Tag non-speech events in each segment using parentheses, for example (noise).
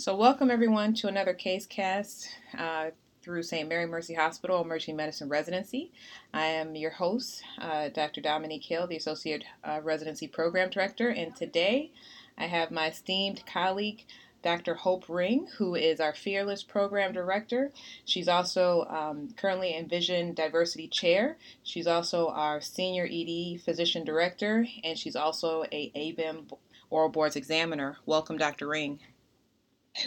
So, welcome everyone to another CaseCast uh, through St. Mary Mercy Hospital Emergency Medicine Residency. I am your host, uh, Dr. Dominique Hill, the Associate uh, Residency Program Director, and today I have my esteemed colleague, Dr. Hope Ring, who is our Fearless Program Director. She's also um, currently Envision Diversity Chair. She's also our Senior ED Physician Director, and she's also a ABEM Oral Boards Examiner. Welcome, Dr. Ring.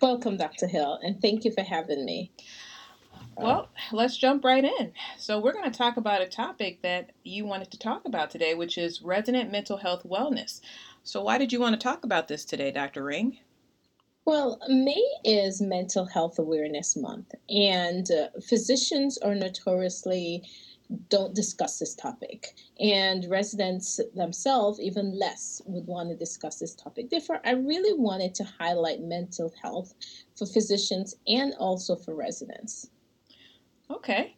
Welcome, Dr. Hill, and thank you for having me. Well, let's jump right in. So, we're going to talk about a topic that you wanted to talk about today, which is resident mental health wellness. So, why did you want to talk about this today, Dr. Ring? Well, May is Mental Health Awareness Month, and uh, physicians are notoriously don't discuss this topic. And residents themselves, even less, would want to discuss this topic. Therefore, I really wanted to highlight mental health for physicians and also for residents. Okay.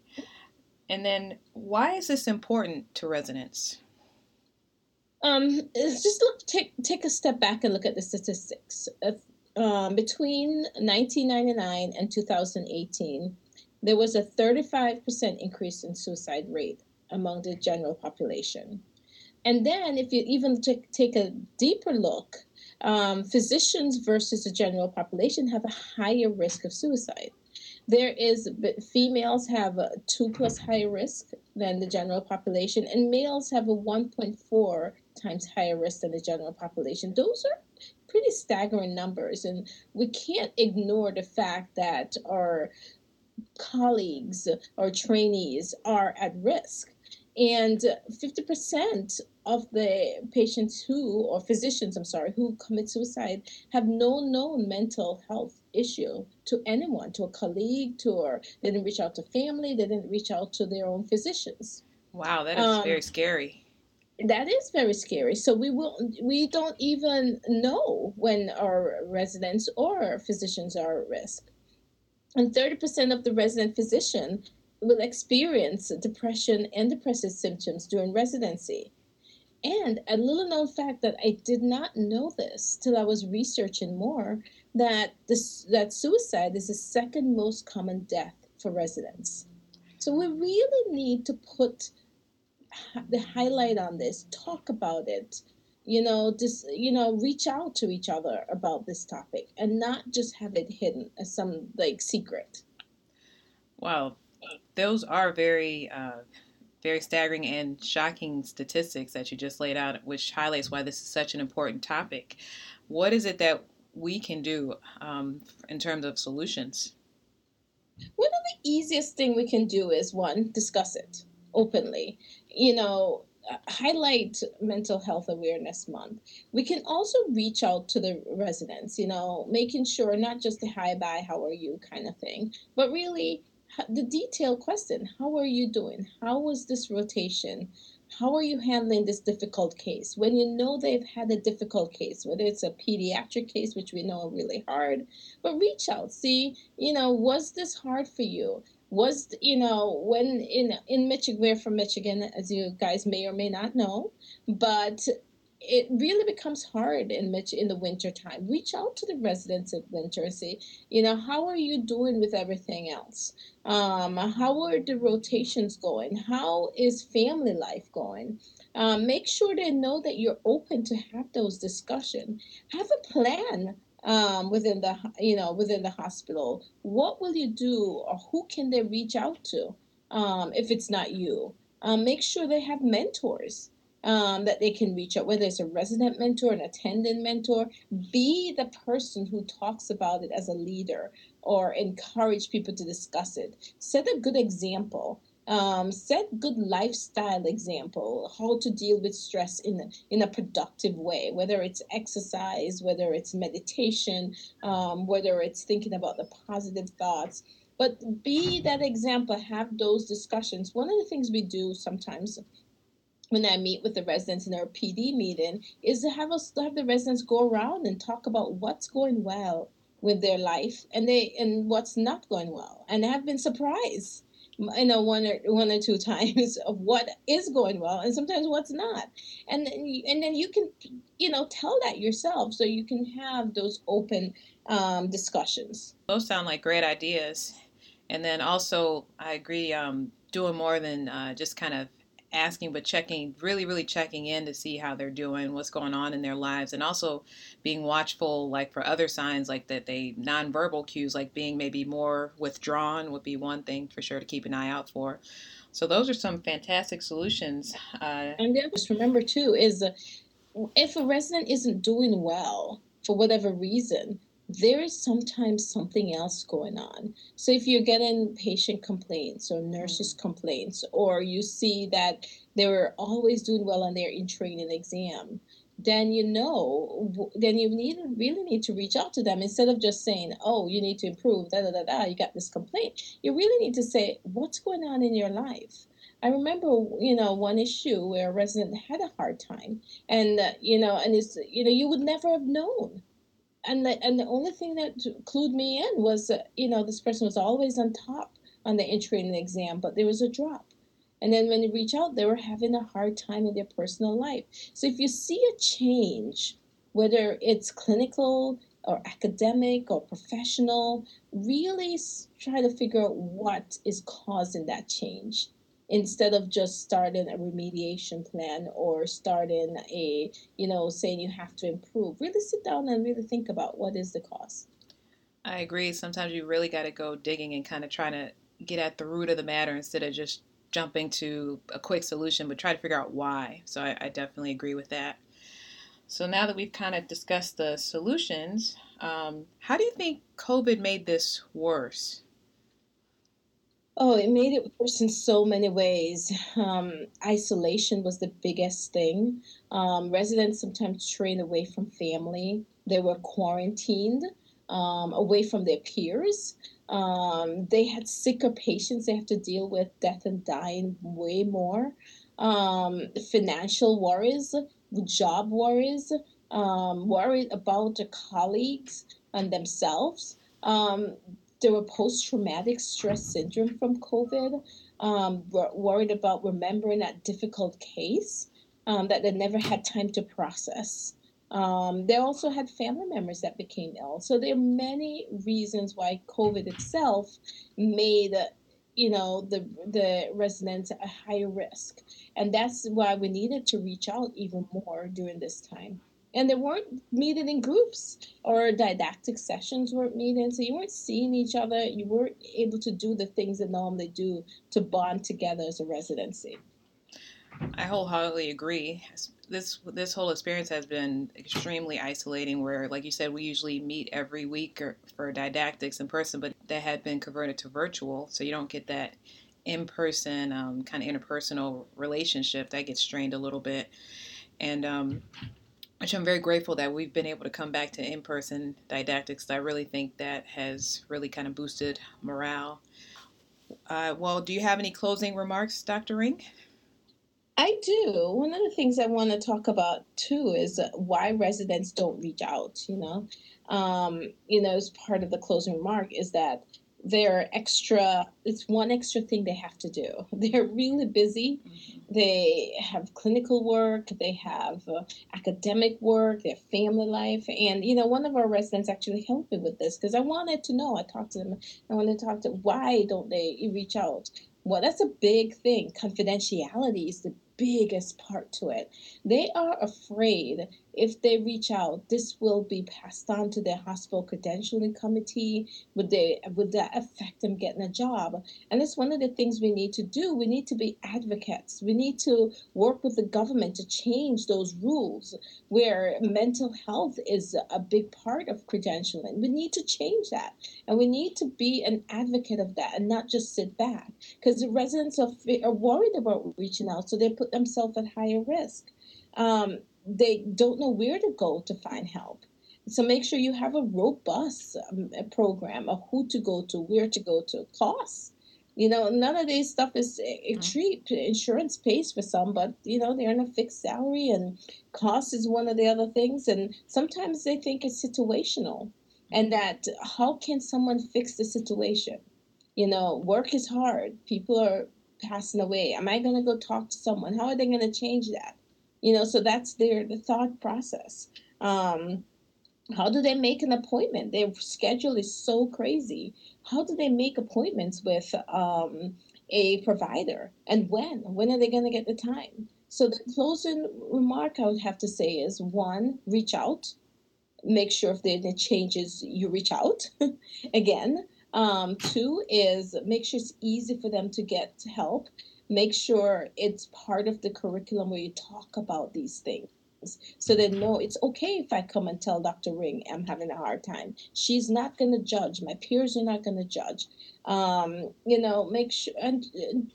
And then, why is this important to residents? Um, just look, take take a step back and look at the statistics. Uh, um, between 1999 and 2018, there was a 35% increase in suicide rate among the general population. And then, if you even t- take a deeper look, um, physicians versus the general population have a higher risk of suicide. There is females have a two plus higher risk than the general population, and males have a 1.4 times higher risk than the general population. Those are pretty staggering numbers, and we can't ignore the fact that our colleagues or trainees are at risk. And 50% of the patients who, or physicians, I'm sorry, who commit suicide have no known mental health issue to anyone, to a colleague, to or they didn't reach out to family, they didn't reach out to their own physicians. Wow, that is um, very scary. That is very scary. So we will we don't even know when our residents or physicians are at risk. And 30% of the resident physician will experience depression and depressive symptoms during residency. And a little known fact that I did not know this till I was researching more that this that suicide is the second most common death for residents. So we really need to put the highlight on this, talk about it, you know just you know reach out to each other about this topic and not just have it hidden as some like secret. Wow. Those are very uh, very staggering and shocking statistics that you just laid out which highlights why this is such an important topic. What is it that we can do um, in terms of solutions? One of the easiest thing we can do is one discuss it openly. You know highlight mental health awareness month. We can also reach out to the residents you know making sure not just the hi bye how are you kind of thing but really the detailed question how are you doing? How was this rotation? How are you handling this difficult case? When you know they've had a difficult case whether it's a pediatric case which we know are really hard but reach out see you know was this hard for you was you know when in in Michigan we're from Michigan as you guys may or may not know but it really becomes hard in Mich in the winter time. Reach out to the residents in winter say you know how are you doing with everything else? Um, how are the rotations going? How is family life going? Um, make sure they know that you're open to have those discussions have a plan um, within the you know within the hospital. What will you do or who can they reach out to um, if it's not you? Um, make sure they have mentors um, that they can reach out whether it's a resident mentor an attendant mentor be the person who talks about it as a leader or encourage people to discuss it. Set a good example um, set good lifestyle example how to deal with stress in in a productive way whether it's exercise whether it's meditation um, whether it's thinking about the positive thoughts. But be that example have those discussions. One of the things we do sometimes when I meet with the residents in our PD meeting is to have us have the residents go around and talk about what's going well with their life and they and what's not going well. And I've been surprised you know one or one or two (laughs) times of what is going well and sometimes what's not and and then you can you know tell that yourself so you can have those open um, discussions. Those sound like great ideas. And then also, I agree, um, doing more than uh, just kind of asking, but checking, really, really checking in to see how they're doing, what's going on in their lives, and also being watchful, like for other signs, like that they nonverbal cues, like being maybe more withdrawn, would be one thing for sure to keep an eye out for. So those are some fantastic solutions. Uh, and then just remember too is if a resident isn't doing well for whatever reason, there is sometimes something else going on. So if you're getting patient complaints or nurses mm-hmm. complaints, or you see that they were always doing well on their in training exam, then you know, then you need really need to reach out to them instead of just saying, "Oh, you need to improve." Da da da da. You got this complaint. You really need to say, "What's going on in your life?" I remember, you know, one issue where a resident had a hard time, and uh, you know, and it's you know, you would never have known and the and the only thing that clued me in was uh, you know this person was always on top on the entry in the exam, but there was a drop. And then when they reach out, they were having a hard time in their personal life. So if you see a change, whether it's clinical or academic or professional, really try to figure out what is causing that change instead of just starting a remediation plan or starting a you know saying you have to improve really sit down and really think about what is the cause. I agree. Sometimes you really got to go digging and kind of trying to get at the root of the matter instead of just jumping to a quick solution but try to figure out why. So i, I definitely agree with that. So now that we've kind of discussed the solutions um, how do you think covid made this worse Oh, it made it worse in so many ways. Um, isolation was the biggest thing. Um, residents sometimes trained away from family. They were quarantined um, away from their peers. Um, they had sicker patients they have to deal with, death and dying way more. Um, financial worries, job worries, um, worried about their colleagues and themselves. There were post traumatic stress syndrome from COVID, um, were worried about remembering that difficult case um, that they never had time to process. Um, they also had family members that became ill. So there are many reasons why COVID itself made you know the the residents a higher risk, and that's why we needed to reach out even more during this time and they weren't meeting in groups or didactic sessions weren't meeting so you weren't seeing each other. You weren't able to do the things that normally do to bond together as a residency. I wholeheartedly agree. This this whole experience has been extremely isolating where like you said we usually meet every week or, for didactics in person but that had been converted to virtual so you don't get that in-person um, kind of interpersonal relationship. That gets strained a little bit. And um, which I'm very grateful that we've been able to come back to in person didactics. I really think that has really kind of boosted morale. Uh, well, do you have any closing remarks, Dr. Ring? I do. One of the things I want to talk about too is why residents don't reach out. You know, um, you know, as part of the closing remark is that they're extra it's one extra thing they have to do. (laughs) They're really busy. Mm-hmm. they have clinical work they have uh, academic work their family life and you know one of our residents actually helped me with this because i wanted to know. I talked to them. I wanted to talk to why don't they reach out? Well that's a big thing. Confidentiality is the biggest part to it. They are afraid if they reach out, this will be passed on to their hospital credentialing committee. Would they would that affect them getting a job? And it's one of the things we need to do. We need to be advocates. We need to work with the government to change those rules where mental health is a big part of credentialing. We need to change that. And we need to be an advocate of that and not just sit back. Because the residents are, are worried about reaching out, so they put themselves at higher risk. Um, they don't know where to go to find help. So make sure you have a robust um, program of who to go to, where to go to, costs. You know, none of this stuff is mm-hmm. cheap. Insurance pays for some, but you know they're in a fixed salary, and cost is one of the other things. And sometimes they think it's situational, and that how can someone fix the situation? You know, work is hard. People are passing away. Am I going to go talk to someone? How are they going to change that? you know so that's their the thought process um, How do they make an appointment? Their schedule is so crazy. How do they make appointments with um, a provider? And when? When are they going to get the time? So, the closing remark I would have to say is one, reach out. Make sure if there are changes, you reach out (laughs) again. Um, two is make sure it's easy for them to get help. Make sure it's part of the curriculum where you talk about these things so they know it's okay if I come and tell Dr. Ring I'm having a hard time. She's not going to judge. My peers are not going to judge. Um, you know, make sure and,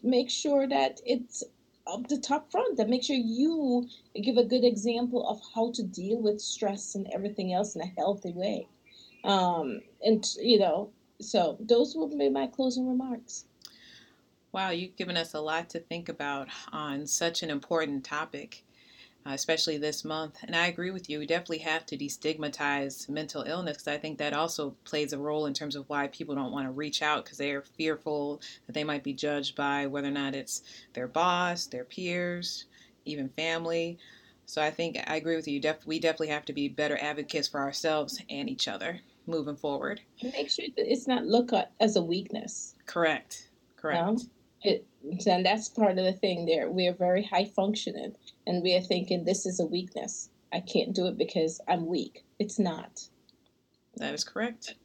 make sure that it's up the top front. That make sure you give a good example of how to deal with stress and everything else in a healthy way. Um, and you know, so those will be my closing remarks. Wow, you've given us a lot to think about on such an important topic uh, especially this month. And I agree with you. We definitely have to destigmatize mental illness because I think that also plays a role in terms of why people don't want to reach out because they are fearful that they might be judged by whether or not it's their boss, their peers, even family. So I think I agree with you. Def- we definitely have to be better advocates for ourselves and each other moving forward. Make sure that it's not looked at as a weakness. Correct. Correct. It, and that's part of the thing there. We are very high functioning and we are thinking this is a weakness. I can't do it because I'm weak. It's not. That is correct.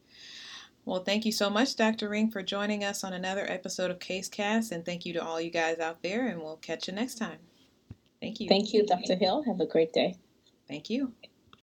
Well, thank you so much, Dr. Ring, for joining us on another episode of CaseCast. And thank you to all you guys out there. And we'll catch you next time. Thank you. Thank you, Dr. Hill. Have a great day. Thank you.